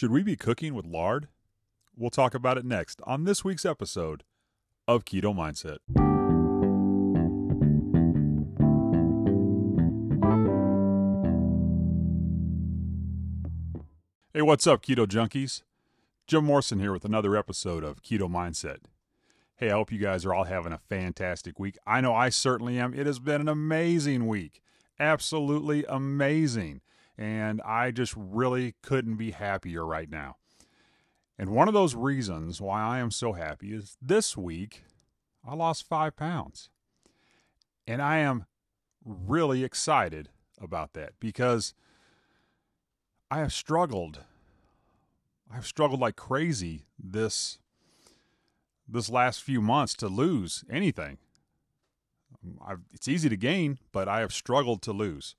Should we be cooking with lard? We'll talk about it next on this week's episode of Keto Mindset. Hey, what's up, Keto Junkies? Jim Morrison here with another episode of Keto Mindset. Hey, I hope you guys are all having a fantastic week. I know I certainly am. It has been an amazing week. Absolutely amazing. And I just really couldn't be happier right now. And one of those reasons why I am so happy is this week I lost five pounds. And I am really excited about that because I have struggled. I've struggled like crazy this this last few months to lose anything. I've, it's easy to gain, but I have struggled to lose.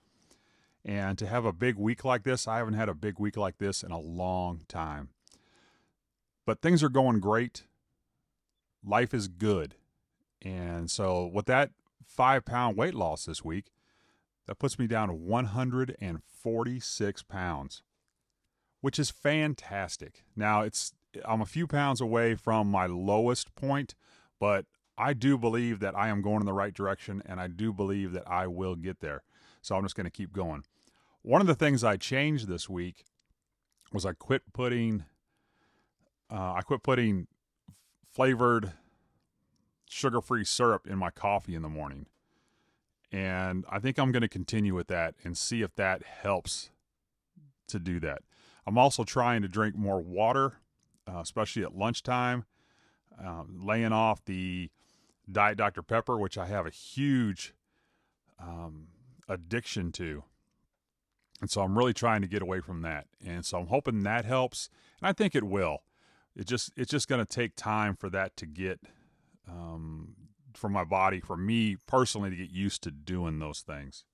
And to have a big week like this, I haven't had a big week like this in a long time. But things are going great. Life is good. And so, with that five pound weight loss this week, that puts me down to 146 pounds, which is fantastic. Now, it's I'm a few pounds away from my lowest point, but I do believe that I am going in the right direction and I do believe that I will get there. So I'm just going to keep going. One of the things I changed this week was I quit putting uh, I quit putting flavored sugar-free syrup in my coffee in the morning. And I think I'm going to continue with that and see if that helps to do that. I'm also trying to drink more water, uh, especially at lunchtime, uh, laying off the Diet Dr. Pepper, which I have a huge um, addiction to. And so I'm really trying to get away from that. And so I'm hoping that helps. And I think it will. It just it's just going to take time for that to get um, for my body, for me personally, to get used to doing those things.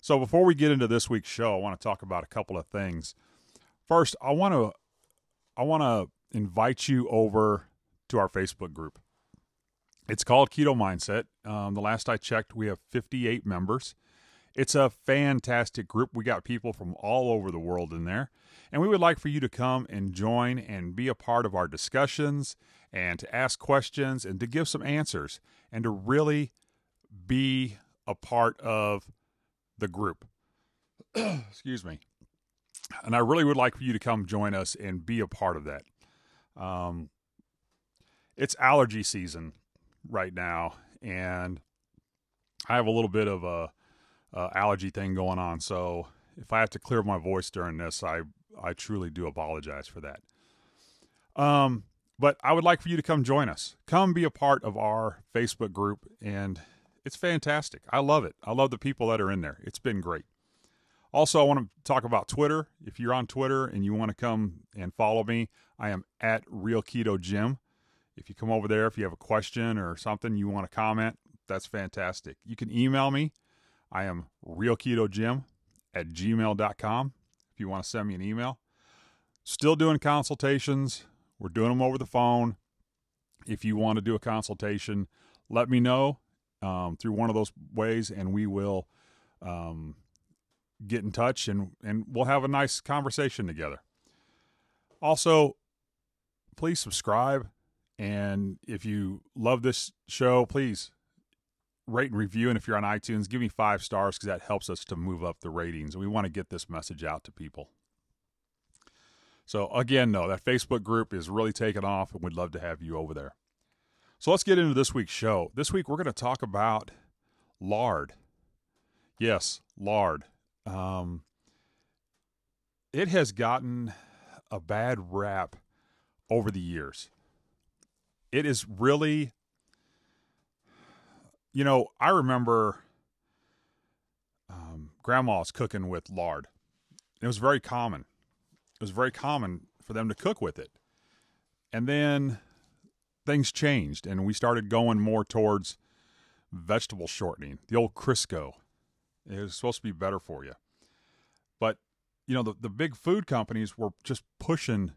So before we get into this week's show, I want to talk about a couple of things. First, I want to I want to invite you over to our Facebook group. It's called Keto Mindset. Um, the last I checked, we have 58 members. It's a fantastic group. We got people from all over the world in there. And we would like for you to come and join and be a part of our discussions and to ask questions and to give some answers and to really be a part of the group. Excuse me. And I really would like for you to come join us and be a part of that. Um, it's allergy season right now, and I have a little bit of a, a allergy thing going on. So if I have to clear my voice during this, I I truly do apologize for that. Um, but I would like for you to come join us. Come be a part of our Facebook group, and it's fantastic. I love it. I love the people that are in there. It's been great. Also, I want to talk about Twitter. If you're on Twitter and you want to come and follow me, I am at Real Keto Jim. If you come over there, if you have a question or something you want to comment, that's fantastic. You can email me. I am realketojim at gmail.com if you want to send me an email. Still doing consultations. We're doing them over the phone. If you want to do a consultation, let me know um, through one of those ways, and we will um, get in touch and, and we'll have a nice conversation together. Also, please subscribe. And if you love this show, please rate and review. And if you're on iTunes, give me five stars because that helps us to move up the ratings. We want to get this message out to people. So, again, no, that Facebook group is really taking off, and we'd love to have you over there. So, let's get into this week's show. This week, we're going to talk about lard. Yes, lard. Um, it has gotten a bad rap over the years. It is really, you know, I remember um, grandma's cooking with lard. It was very common. It was very common for them to cook with it. And then things changed and we started going more towards vegetable shortening, the old Crisco. It was supposed to be better for you. But, you know, the, the big food companies were just pushing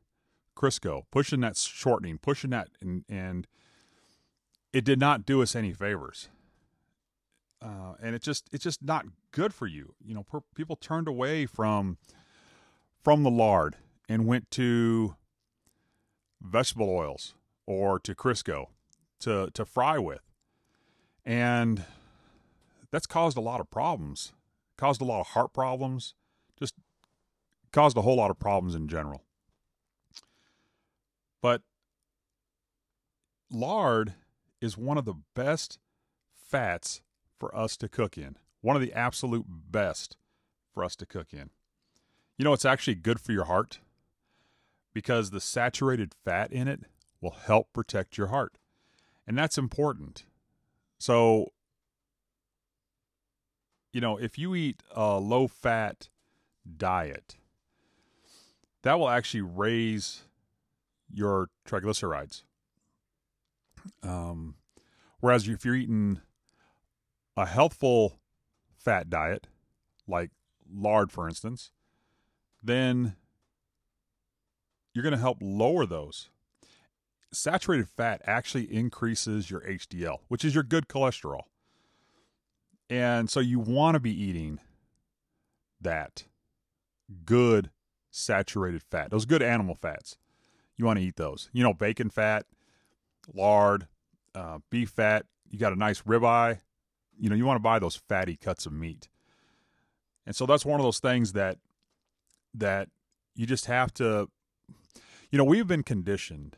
Crisco, pushing that shortening, pushing that, and, and it did not do us any favors. Uh, and it just it's just not good for you. You know, per, people turned away from from the lard, and went to vegetable oils or to Crisco to to fry with. And that's caused a lot of problems. Caused a lot of heart problems, just caused a whole lot of problems in general. But lard is one of the best fats for us to cook in. One of the absolute best for us to cook in. You know, it's actually good for your heart because the saturated fat in it will help protect your heart. And that's important. So, you know, if you eat a low fat diet, that will actually raise your triglycerides. Um, whereas if you're eating a healthful fat diet, like lard, for instance, then you're going to help lower those. Saturated fat actually increases your HDL, which is your good cholesterol. And so you want to be eating that good saturated fat, those good animal fats. You want to eat those. You know, bacon fat, lard, uh, beef fat. You got a nice ribeye. You know, you want to buy those fatty cuts of meat. And so that's one of those things that that you just have to you know we've been conditioned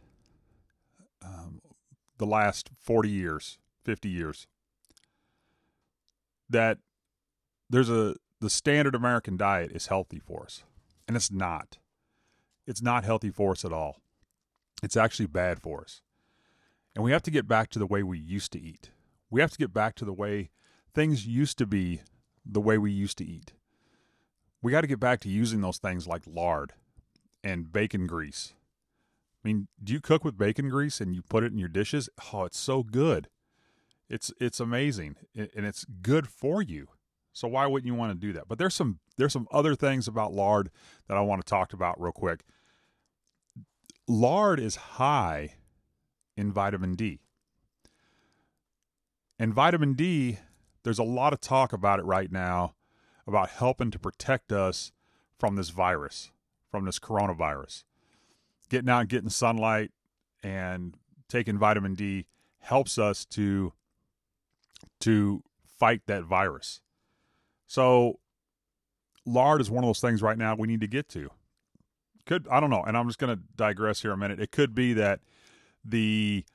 um, the last 40 years 50 years that there's a the standard american diet is healthy for us and it's not. It's not healthy for us at all. It's actually bad for us. And we have to get back to the way we used to eat we have to get back to the way things used to be the way we used to eat we got to get back to using those things like lard and bacon grease. I mean, do you cook with bacon grease and you put it in your dishes? Oh, it's so good. It's it's amazing and it's good for you. So why wouldn't you want to do that? But there's some there's some other things about lard that I want to talk about real quick. Lard is high in vitamin D. And vitamin D, there's a lot of talk about it right now about helping to protect us from this virus, from this coronavirus. Getting out and getting sunlight and taking vitamin D helps us to to fight that virus. So lard is one of those things right now we need to get to. Could I don't know, and I'm just going to digress here a minute. It could be that the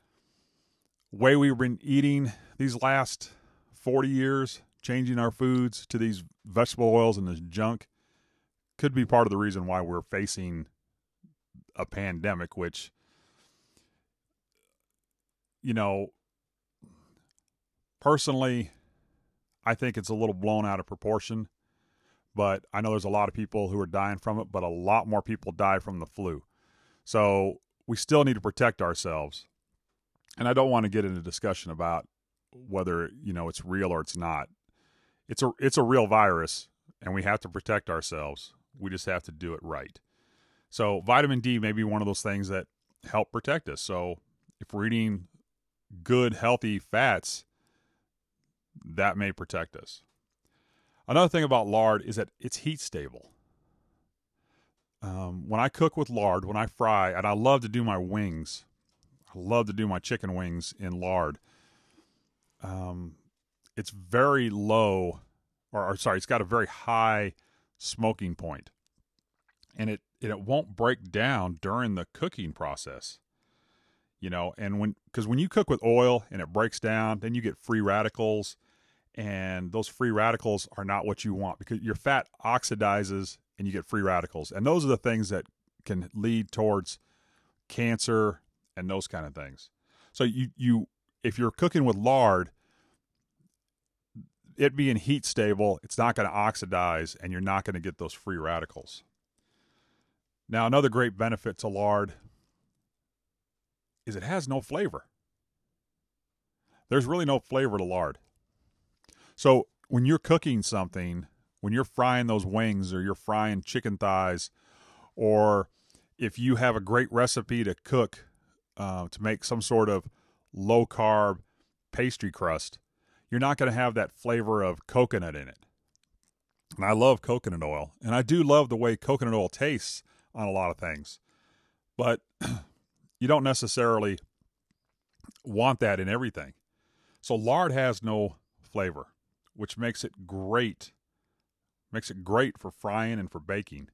way we've been eating these last 40 years changing our foods to these vegetable oils and this junk could be part of the reason why we're facing a pandemic, which, you know, personally, I think it's a little blown out of proportion. But I know there's a lot of people who are dying from it, but a lot more people die from the flu. So we still need to protect ourselves. And I don't want to get into discussion about whether, you know, it's real or it's not it's a it's a real virus and we have to protect ourselves. We just have to do it right. So vitamin D may be one of those things that help protect us. So if we're eating good healthy fats, that may protect us. Another thing about lard is that it's heat stable. Um, when I cook with lard, when I fry, and I love to do my wings, I love to do my chicken wings in lard. Um, it's very low, or, or sorry, it's got a very high smoking point, and it and it won't break down during the cooking process. You know, and when because when you cook with oil and it breaks down, then you get free radicals, and those free radicals are not what you want because your fat oxidizes and you get free radicals, and those are the things that can lead towards cancer and those kind of things. So you you if you're cooking with lard, it being heat stable, it's not going to oxidize and you're not going to get those free radicals. Now, another great benefit to lard is it has no flavor. There's really no flavor to lard. So, when you're cooking something, when you're frying those wings or you're frying chicken thighs, or if you have a great recipe to cook uh, to make some sort of low carb pastry crust, you're not going to have that flavor of coconut in it. And I love coconut oil, and I do love the way coconut oil tastes on a lot of things. But you don't necessarily want that in everything. So lard has no flavor, which makes it great. Makes it great for frying and for baking.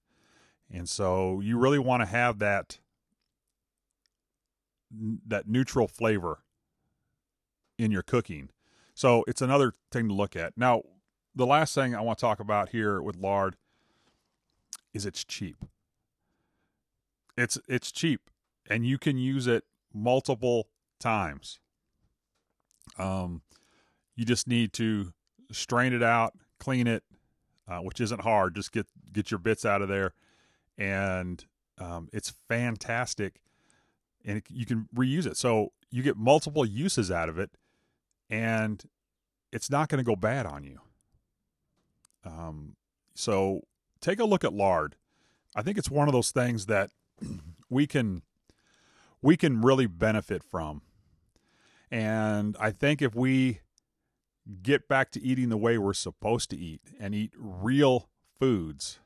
And so you really want to have that that neutral flavor in your cooking. So it's another thing to look at. Now, the last thing I want to talk about here with lard is it's cheap. It's it's cheap and you can use it multiple times. Um you just need to strain it out, clean it, uh, which isn't hard. Just get get your bits out of there, and um, it's fantastic, and you can reuse it. So you get multiple uses out of it, and it's not going to go bad on you. Um, so take a look at lard. I think it's one of those things that we can we can really benefit from. And I think if we get back to eating the way we're supposed to eat and eat real foods,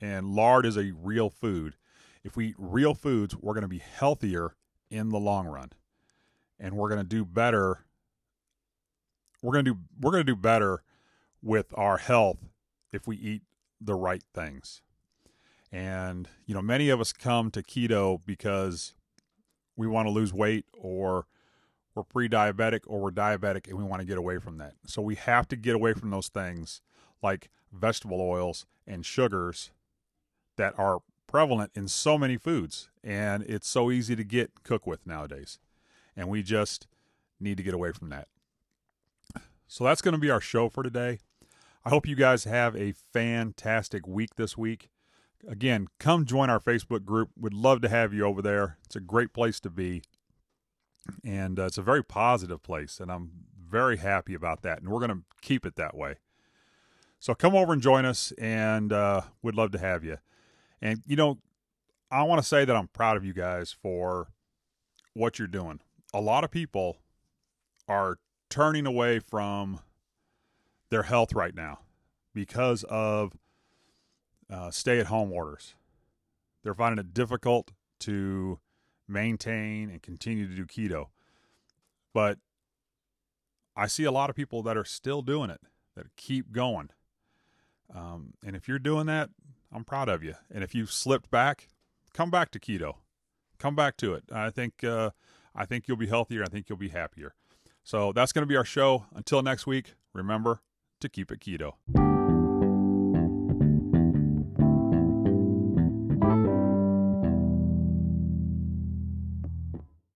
and lard is a real food. If we eat real foods, we're going to be healthier in the long run. And we're going to do better. We're going to do we're going to do better with our health if we eat the right things. And you know, many of us come to keto because we want to lose weight or we're pre-diabetic or we're diabetic and we want to get away from that. So we have to get away from those things like vegetable oils and sugars that are prevalent in so many foods and it's so easy to get cook with nowadays. And we just need to get away from that. So that's going to be our show for today. I hope you guys have a fantastic week this week. Again, come join our Facebook group. We'd love to have you over there. It's a great place to be and uh, it's a very positive place, and I'm very happy about that. And we're going to keep it that way. So come over and join us, and uh, we'd love to have you. And you know, I want to say that I'm proud of you guys for what you're doing. A lot of people are turning away from their health right now because of uh, stay-at-home orders. They're finding it difficult to maintain and continue to do keto. But I see a lot of people that are still doing it, that keep going. Um, and if you're doing that, I'm proud of you. And if you've slipped back, come back to keto. Come back to it. I think uh, I think you'll be healthier. I think you'll be happier. So that's going to be our show. Until next week, remember to keep it keto.